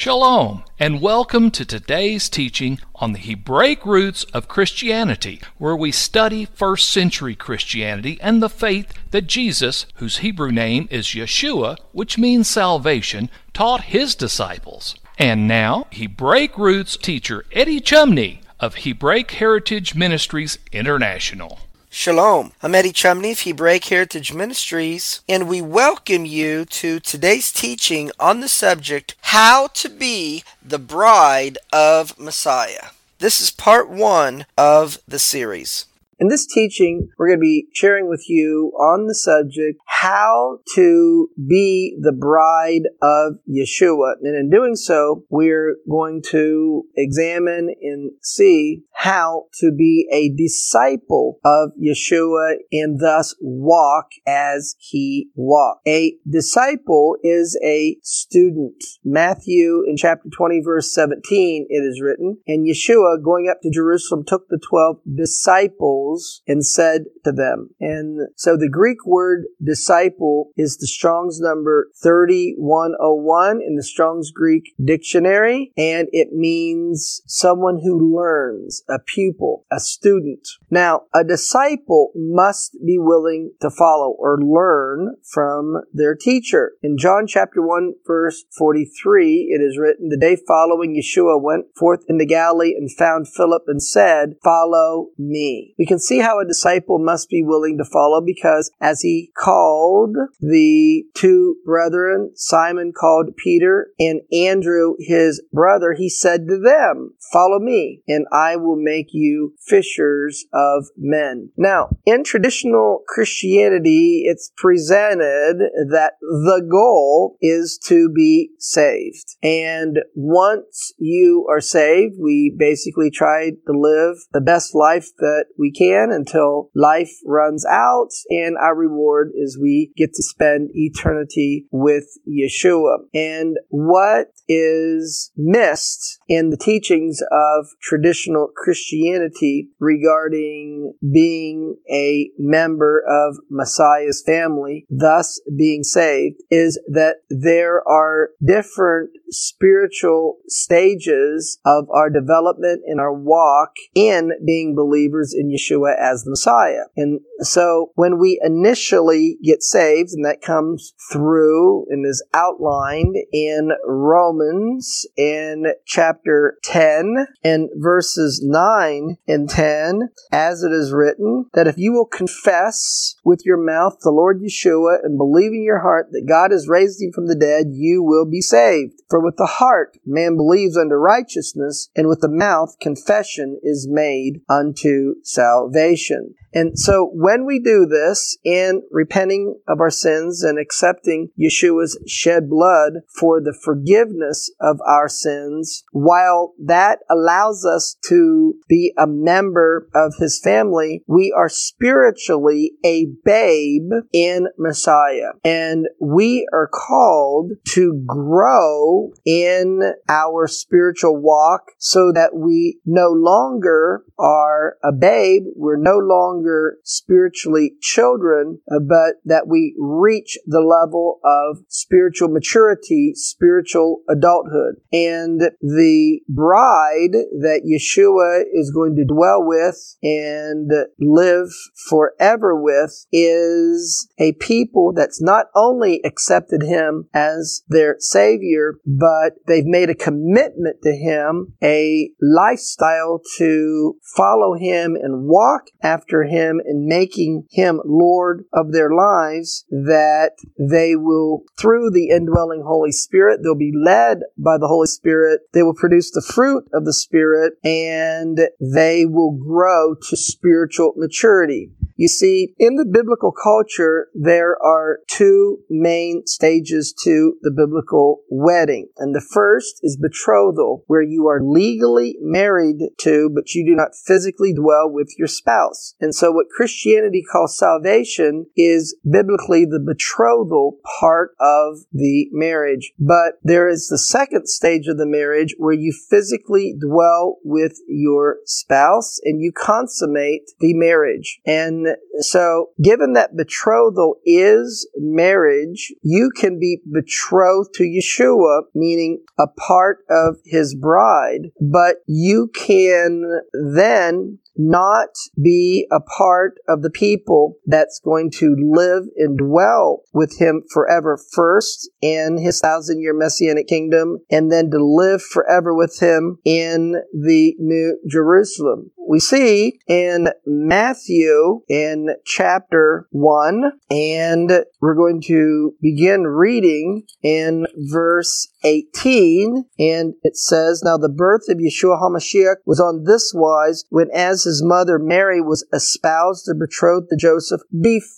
Shalom, and welcome to today's teaching on the Hebraic roots of Christianity, where we study first century Christianity and the faith that Jesus, whose Hebrew name is Yeshua, which means salvation, taught his disciples. And now, Hebraic roots teacher Eddie Chumney of Hebraic Heritage Ministries International. Shalom. I'm Eddie Chumney of Hebraic Heritage Ministries, and we welcome you to today's teaching on the subject How to Be the Bride of Messiah. This is part one of the series. In this teaching, we're going to be sharing with you on the subject how to be the bride of Yeshua. And in doing so, we're going to examine and see how to be a disciple of Yeshua and thus walk as he walked. A disciple is a student. Matthew in chapter 20 verse 17 it is written, and Yeshua going up to Jerusalem took the 12 disciples disciples and said to them. And so the Greek word disciple is the Strong's number 3101 in the Strong's Greek dictionary, and it means someone who learns, a pupil, a student. Now, a disciple must be willing to follow or learn from their teacher. In John chapter 1 verse 43, it is written, The day following Yeshua went forth into Galilee and found Philip and said, Follow me. We can can see how a disciple must be willing to follow because as he called the two brethren, Simon called Peter and Andrew his brother, he said to them, Follow me, and I will make you fishers of men. Now, in traditional Christianity, it's presented that the goal is to be saved. And once you are saved, we basically try to live the best life that we can until life runs out, and our reward is we get to spend eternity with Yeshua. And what is missed in the teachings of traditional Christianity regarding being a member of Messiah's family, thus being saved, is that there are different spiritual stages of our development in our walk in being believers in Yeshua as the Messiah. And so when we initially get saved, and that comes through and is outlined in Romans in chapter 10 and verses 9 and 10, as it is written, that if you will confess with your mouth the Lord Yeshua and believe in your heart that God has raised him from the dead, you will be saved. For with the heart man believes unto righteousness, and with the mouth confession is made unto salvation salvation. And so when we do this in repenting of our sins and accepting Yeshua's shed blood for the forgiveness of our sins, while that allows us to be a member of his family, we are spiritually a babe in Messiah. And we are called to grow in our spiritual walk so that we no longer are a babe. We're no longer longer spiritually children, uh, but that we reach the level of spiritual maturity, spiritual adulthood. And the bride that Yeshua is going to dwell with and live forever with is a people that's not only accepted him as their savior, but they've made a commitment to him, a lifestyle to follow him and walk after him and making him Lord of their lives, that they will, through the indwelling Holy Spirit, they'll be led by the Holy Spirit. They will produce the fruit of the Spirit and they will grow to spiritual maturity. You see, in the biblical culture, there are two main stages to the biblical wedding. And the first is betrothal, where you are legally married to, but you do not physically dwell with your spouse. And so what Christianity calls salvation is biblically the betrothal part of the marriage. But there is the second stage of the marriage where you physically dwell with your spouse and you consummate the marriage. And so given that betrothal is marriage, you can be betrothed to Yeshua, meaning a part of his bride, but you can then not be a part of the people that's going to live and dwell with him forever first in his thousand year messianic kingdom and then to live forever with him in the new Jerusalem. We see in Matthew in chapter 1 and we're going to begin reading in verse 18 and it says, Now the birth of Yeshua HaMashiach was on this wise when as his mother Mary was espoused and betrothed to Joseph before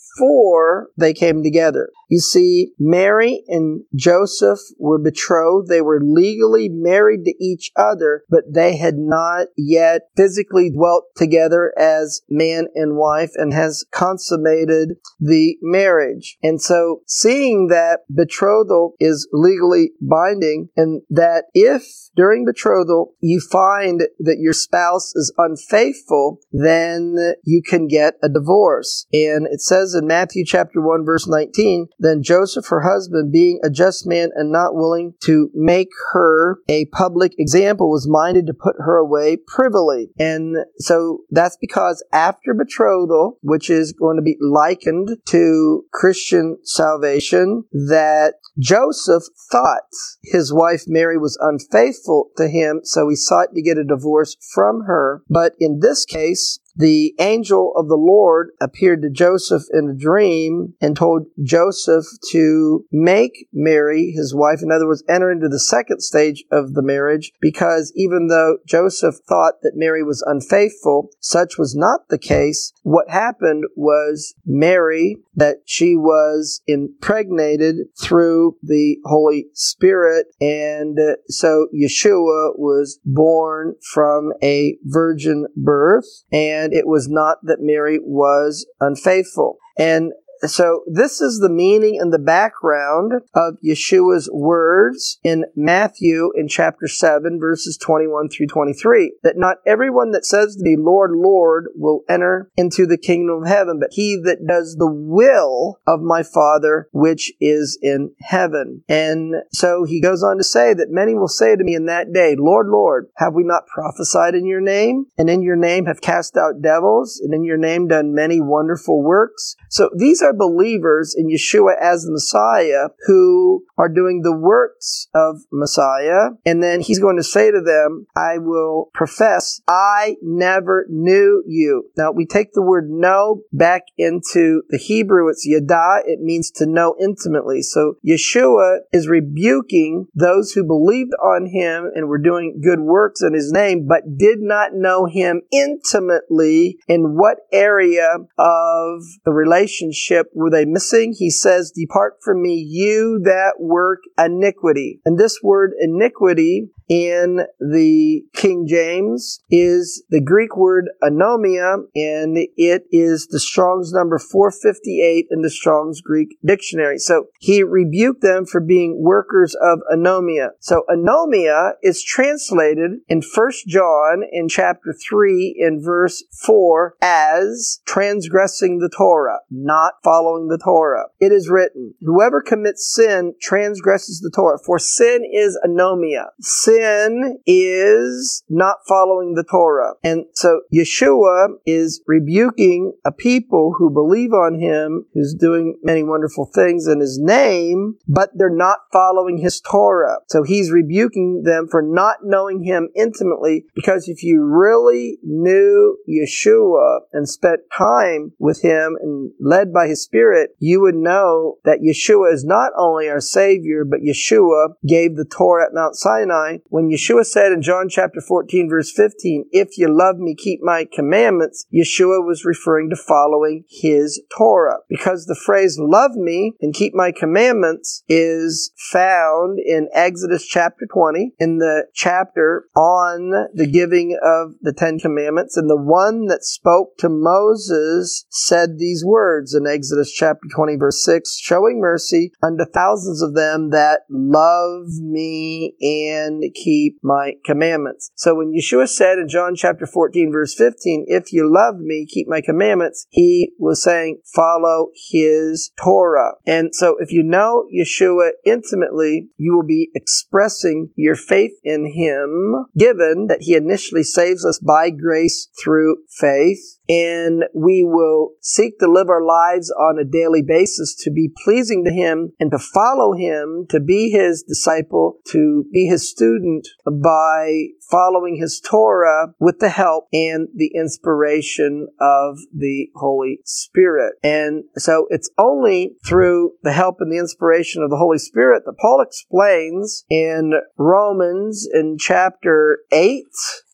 they came together. You see, Mary and Joseph were betrothed. They were legally married to each other, but they had not yet physically dwelt together as man and wife and has consummated the marriage. And so seeing that betrothal is legally binding and that if during betrothal you find that your spouse is unfaithful, then you can get a divorce. And it says in Matthew chapter 1 verse 19, then Joseph, her husband, being a just man and not willing to make her a public example, was minded to put her away privily. And so that's because after betrothal, which is going to be likened to Christian salvation, that Joseph thought his wife Mary was unfaithful to him, so he sought to get a divorce from her. But in this case, the angel of the Lord appeared to Joseph in a dream and told Joseph to make Mary his wife. In other words, enter into the second stage of the marriage because even though Joseph thought that Mary was unfaithful, such was not the case. What happened was Mary, that she was impregnated through the Holy Spirit, and uh, so Yeshua was born from a virgin birth, and and it was not that Mary was unfaithful. And so this is the meaning and the background of Yeshua's words in Matthew in chapter 7 verses 21 through 23 that not everyone that says to me Lord Lord will enter into the kingdom of heaven but he that does the will of my father which is in heaven. And so he goes on to say that many will say to me in that day Lord Lord have we not prophesied in your name? And in your name have cast out devils and in your name done many wonderful works? So these are are believers in Yeshua as the Messiah who are doing the works of Messiah. And then he's going to say to them, I will profess, I never knew you. Now we take the word know back into the Hebrew. It's yada. It means to know intimately. So Yeshua is rebuking those who believed on him and were doing good works in his name, but did not know him intimately in what area of the relationship were they missing? He says, Depart from me, you that work iniquity. And this word iniquity in the King James is the Greek word anomia, and it is the Strong's number 458 in the Strong's Greek dictionary. So he rebuked them for being workers of anomia. So anomia is translated in 1 John in chapter 3 in verse 4 as transgressing the Torah, not following the Torah. It is written, whoever commits sin transgresses the Torah, for sin is anomia. Sin sin is not following the Torah. And so Yeshua is rebuking a people who believe on him, who's doing many wonderful things in his name, but they're not following his Torah. So he's rebuking them for not knowing him intimately because if you really knew Yeshua and spent time with him and led by his spirit, you would know that Yeshua is not only our savior, but Yeshua gave the Torah at Mount Sinai when Yeshua said in John chapter 14 verse 15, if you love me, keep my commandments, Yeshua was referring to following his Torah. Because the phrase love me and keep my commandments is found in Exodus chapter 20, in the chapter on the giving of the Ten Commandments. And the one that spoke to Moses said these words in Exodus chapter 20 verse 6, showing mercy unto thousands of them that love me and keep my commandments. So when Yeshua said in John chapter 14 verse 15, if you love me, keep my commandments, he was saying follow his Torah. And so if you know Yeshua intimately, you will be expressing your faith in him, given that he initially saves us by grace through faith and we will seek to live our lives on a daily basis to be pleasing to Him and to follow Him, to be His disciple, to be His student by following His Torah with the help and the inspiration of the Holy Spirit. And so it's only through the help and the inspiration of the Holy Spirit that Paul explains in Romans in chapter 8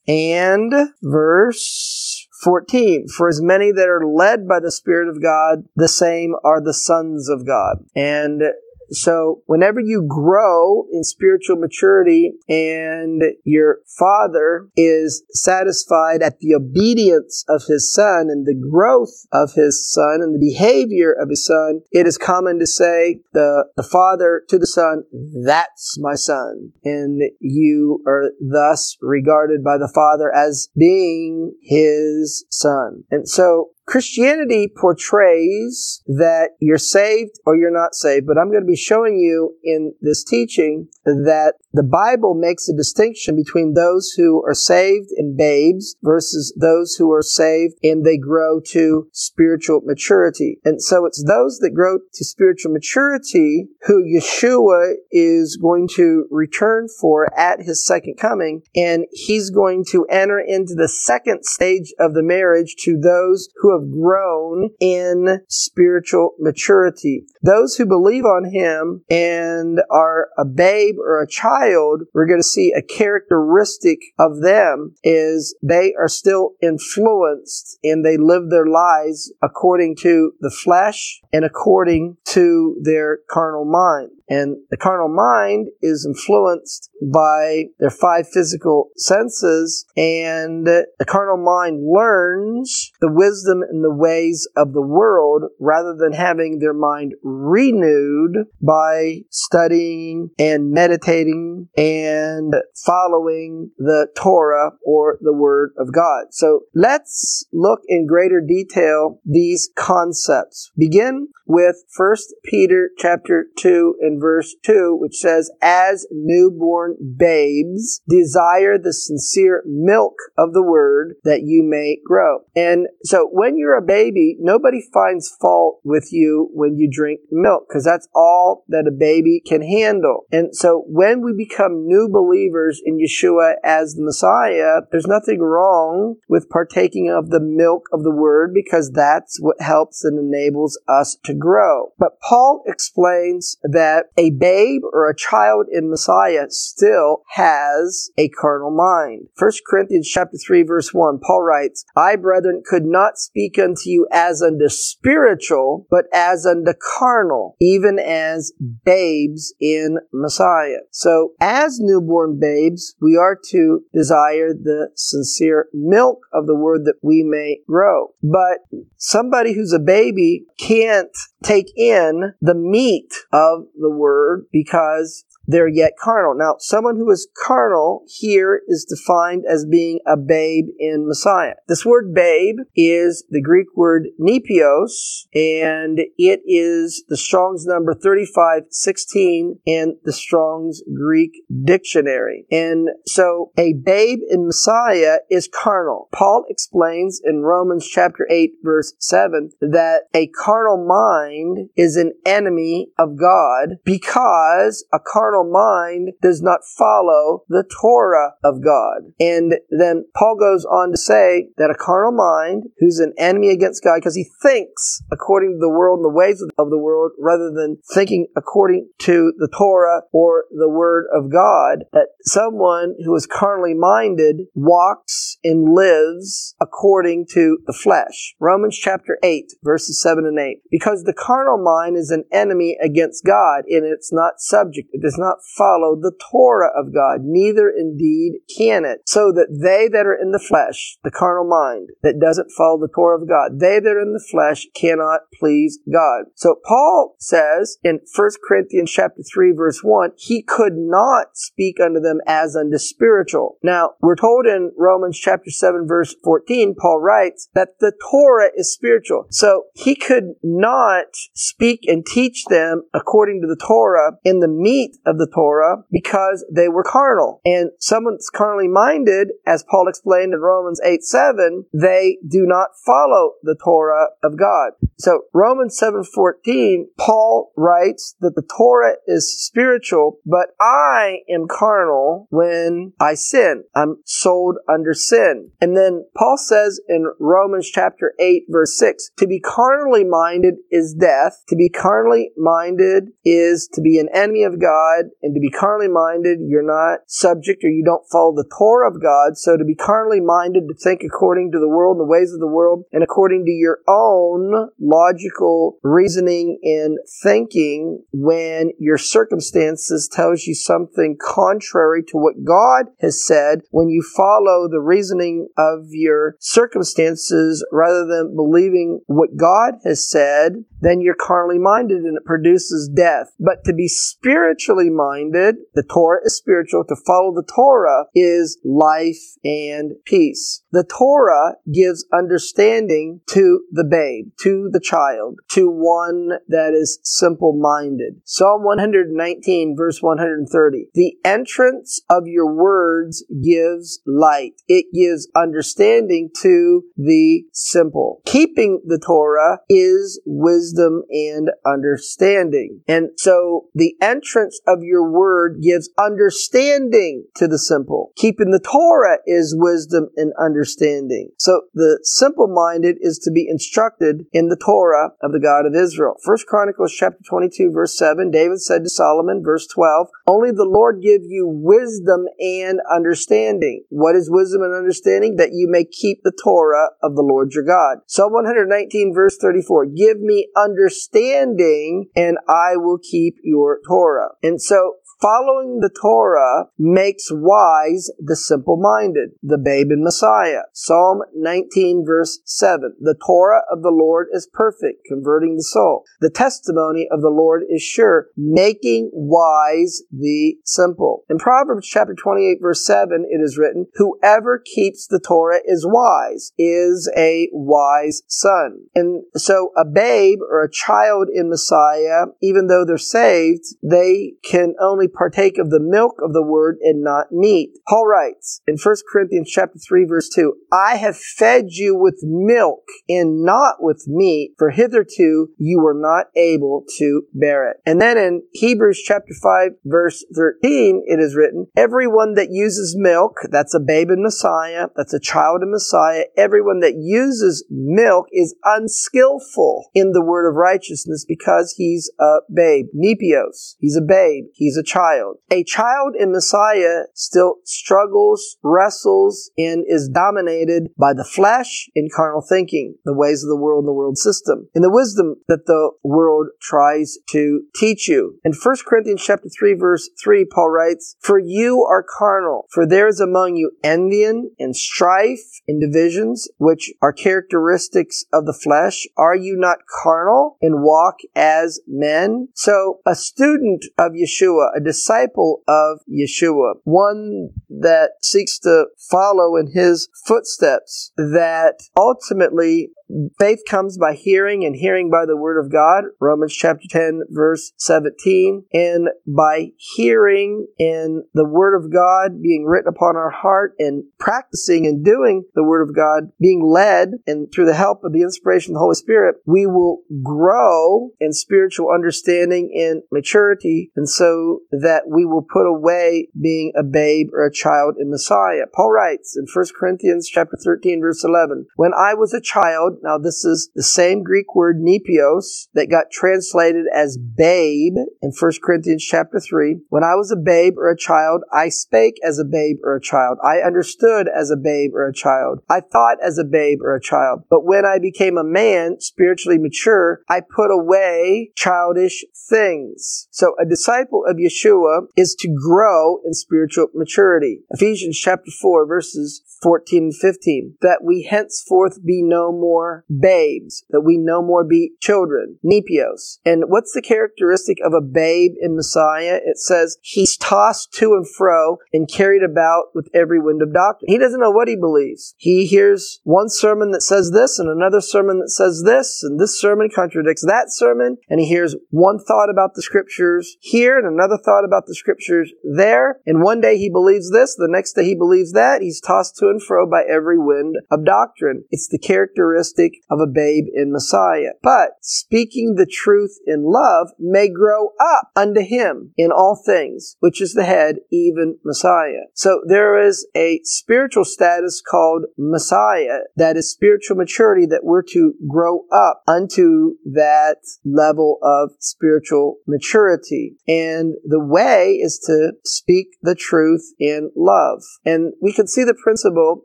and verse 14. For as many that are led by the Spirit of God, the same are the sons of God. And so whenever you grow in spiritual maturity and your father is satisfied at the obedience of his son and the growth of his son and the behavior of his son, it is common to say the, the father to the son, that's my son. And you are thus regarded by the father as being his son. And so Christianity portrays that you're saved or you're not saved, but I'm going to be showing you in this teaching that the Bible makes a distinction between those who are saved and babes versus those who are saved and they grow to spiritual maturity. And so it's those that grow to spiritual maturity who Yeshua is going to return for at his second coming, and he's going to enter into the second stage of the marriage to those who have grown in spiritual maturity. Those who believe on him and are a babe or a child, we're going to see a characteristic of them is they are still influenced and they live their lives according to the flesh and according to their carnal mind. And the carnal mind is influenced by their five physical senses, and the carnal mind learns the wisdom and the ways of the world rather than having their mind renewed by studying and meditating and following the Torah or the Word of God. So let's look in greater detail these concepts. Begin with 1 Peter chapter 2 and verse 2, which says, As newborn babes, desire the sincere milk of the word that you may grow. And so when you're a baby, nobody finds fault with you when you drink milk, because that's all that a baby can handle. And so when we become new believers in Yeshua as the Messiah, there's nothing wrong with partaking of the milk of the word because that's what helps and enables us to grow. But Paul explains that a babe or a child in Messiah still has a carnal mind. 1 Corinthians chapter 3 verse 1, Paul writes, I brethren could not speak unto you as unto spiritual, but as unto carnal, even as babes in Messiah. So as newborn babes, we are to desire the sincere milk of the word that we may grow. But somebody who's a baby can't take in the meat of the word because they're yet carnal. Now, someone who is carnal here is defined as being a babe in Messiah. This word babe is the Greek word nepios, and it is the Strong's number 3516 in the Strong's Greek dictionary. And so a babe in Messiah is carnal. Paul explains in Romans chapter 8 verse 7 that a carnal mind is an enemy of God because a carnal carnal mind does not follow the Torah of God. And then Paul goes on to say that a carnal mind who's an enemy against God because he thinks according to the world and the ways of the world rather than thinking according to the Torah or the word of God, that someone who is carnally minded walks and lives according to the flesh. Romans chapter 8 verses 7 and 8. Because the carnal mind is an enemy against God and it's not subject. It does not follow the Torah of God, neither indeed can it. So that they that are in the flesh, the carnal mind, that doesn't follow the Torah of God, they that are in the flesh cannot please God. So Paul says in 1 Corinthians chapter 3 verse 1, he could not speak unto them as unto spiritual. Now, we're told in Romans chapter 7 verse 14, Paul writes that the Torah is spiritual. So he could not speak and teach them according to the Torah in the meat of the Torah because they were carnal. And someone's carnally minded, as Paul explained in Romans 8 7, they do not follow the Torah of God. So Romans 7:14, Paul writes that the Torah is spiritual, but I am carnal when I sin. I'm sold under sin. And then Paul says in Romans chapter 8 verse 6, to be carnally minded is death. To be carnally minded is to be an enemy of God, and to be carnally minded, you're not subject or you don't follow the Torah of God. So to be carnally minded, to think according to the world and the ways of the world, and according to your own logical reasoning and thinking when your circumstances tells you something contrary to what God has said, when you follow the reasoning of your circumstances rather than believing what God has said, then you're carnally minded and it produces death. But to be spiritually minded, the Torah is spiritual, to follow the Torah is life and peace. The Torah gives understanding to the babe, to the child, to one that is simple minded. Psalm 119 verse 130. The entrance of your words gives light. It gives understanding to the simple. Keeping the Torah is wisdom and understanding. And so the entrance of your word gives understanding to the simple. Keeping the Torah is wisdom and understanding. So the simple minded is to be instructed in the Torah of the God of Israel. First Chronicles chapter 22 verse 7, David said to Solomon, verse 12, only the Lord give you wisdom and understanding. What is wisdom and understanding? That you may keep the Torah of the Lord your God. Psalm 119 verse 34, give me understanding and I will keep your Torah. And so Following the Torah makes wise the simple minded, the babe in Messiah. Psalm 19 verse 7. The Torah of the Lord is perfect, converting the soul. The testimony of the Lord is sure, making wise the simple. In Proverbs chapter 28 verse 7, it is written, Whoever keeps the Torah is wise, is a wise son. And so a babe or a child in Messiah, even though they're saved, they can only partake of the milk of the word and not meat. Paul writes in 1 Corinthians chapter 3 verse 2, I have fed you with milk and not with meat, for hitherto you were not able to bear it. And then in Hebrews chapter 5 verse 13, it is written, everyone that uses milk, that's a babe in Messiah, that's a child in Messiah, everyone that uses milk is unskillful in the word of righteousness because he's a babe. Nepios. He's a babe. He's a child child. A child in Messiah still struggles, wrestles, and is dominated by the flesh and carnal thinking, the ways of the world and the world system, and the wisdom that the world tries to teach you. In 1 Corinthians chapter 3 verse 3, Paul writes, For you are carnal, for there is among you envy and strife and divisions, which are characteristics of the flesh. Are you not carnal and walk as men? So a student of Yeshua, a disciple of Yeshua, one that seeks to follow in his footsteps, that ultimately faith comes by hearing and hearing by the word of God, Romans chapter 10 verse 17, and by hearing in the word of God being written upon our heart and practicing and doing the word of God, being led and through the help of the inspiration of the Holy Spirit, we will grow in spiritual understanding and maturity, and so that we will put away being a babe or a child in Messiah. Paul writes in 1 Corinthians chapter 13 verse 11, when I was a child, now this is the same Greek word nepios that got translated as babe in 1 Corinthians chapter 3. When I was a babe or a child, I spake as a babe or a child. I understood as a babe or a child. I thought as a babe or a child. But when I became a man, spiritually mature, I put away childish things. So a disciple of Yeshua is to grow in spiritual maturity. Ephesians chapter 4 verses 14 and 15. That we henceforth be no more babes, that we no more be children, nepios. And what's the characteristic of a babe in Messiah? It says he's tossed to and fro and carried about with every wind of doctrine. He doesn't know what he believes. He hears one sermon that says this and another sermon that says this, and this sermon contradicts that sermon, and he hears one thought about the scriptures here and another thought about the scriptures there, and one day he believes this, the next day he believes that. He's tossed to and fro by every wind of doctrine. It's the characteristic of a babe in Messiah. But speaking the truth in love may grow up unto him in all things, which is the head, even Messiah. So there is a spiritual status called Messiah that is spiritual maturity that we're to grow up unto that level of spiritual maturity. And the way is to speak the truth in love. And we can see the principle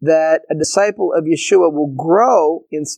that a disciple of Yeshua will grow in spiritual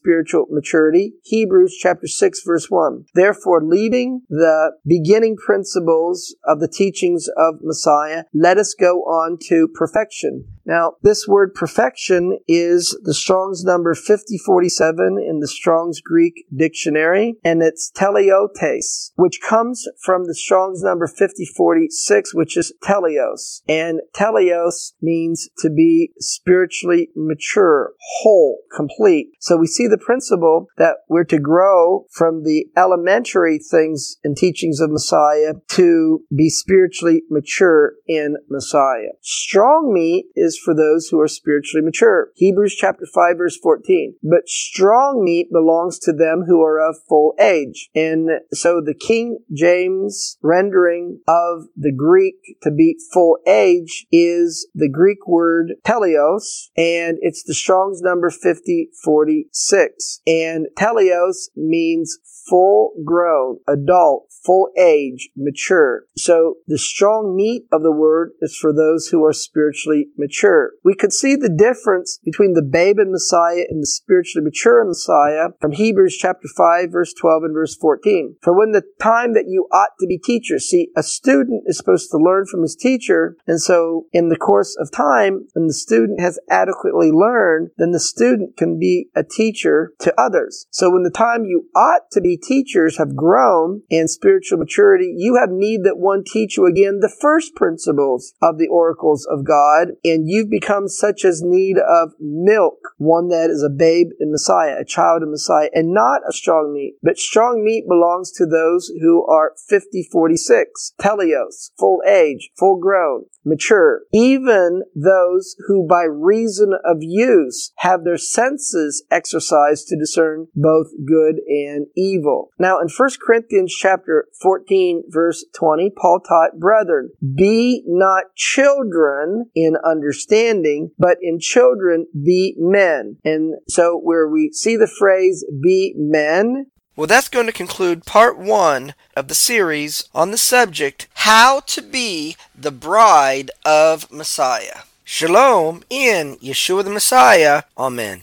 maturity. Hebrews chapter 6 verse 1. Therefore, leaving the beginning principles of the teachings of Messiah, let us go on to perfection now, this word perfection is the Strong's number 5047 in the Strong's Greek dictionary, and it's teleotes, which comes from the Strong's number 5046, which is teleos. And teleos means to be spiritually mature, whole, complete. So we see the principle that we're to grow from the elementary things and teachings of Messiah to be spiritually mature in Messiah. Strong meat is for those who are spiritually mature. Hebrews chapter 5 verse 14. But strong meat belongs to them who are of full age. And so the King James rendering of the Greek to be full age is the Greek word teleos, and it's the Strong's number 5046. And teleos means full grown, adult, full age, mature. So the strong meat of the word is for those who are spiritually mature. We could see the difference between the babe and Messiah and the spiritually mature Messiah from Hebrews chapter 5 verse 12 and verse 14. For when the time that you ought to be teachers, see, a student is supposed to learn from his teacher, and so in the course of time, when the student has adequately learned, then the student can be a teacher to others. So when the time you ought to be teachers have grown in spiritual maturity, you have need that one teach you again the first principles of the oracles of God, and you've become such as need of milk, one that is a babe in Messiah, a child in Messiah, and not a strong meat. But strong meat belongs to those who are 50, 46, teleos, full age, full grown, mature, even those who by reason of use have their senses exercised to discern both good and evil. Now in 1 Corinthians chapter 14 verse 20, Paul taught, brethren, be not children in understanding, but in children be men. And so where we see the phrase be men, well, that's going to conclude part one of the series on the subject How to Be the Bride of Messiah. Shalom in Yeshua the Messiah. Amen.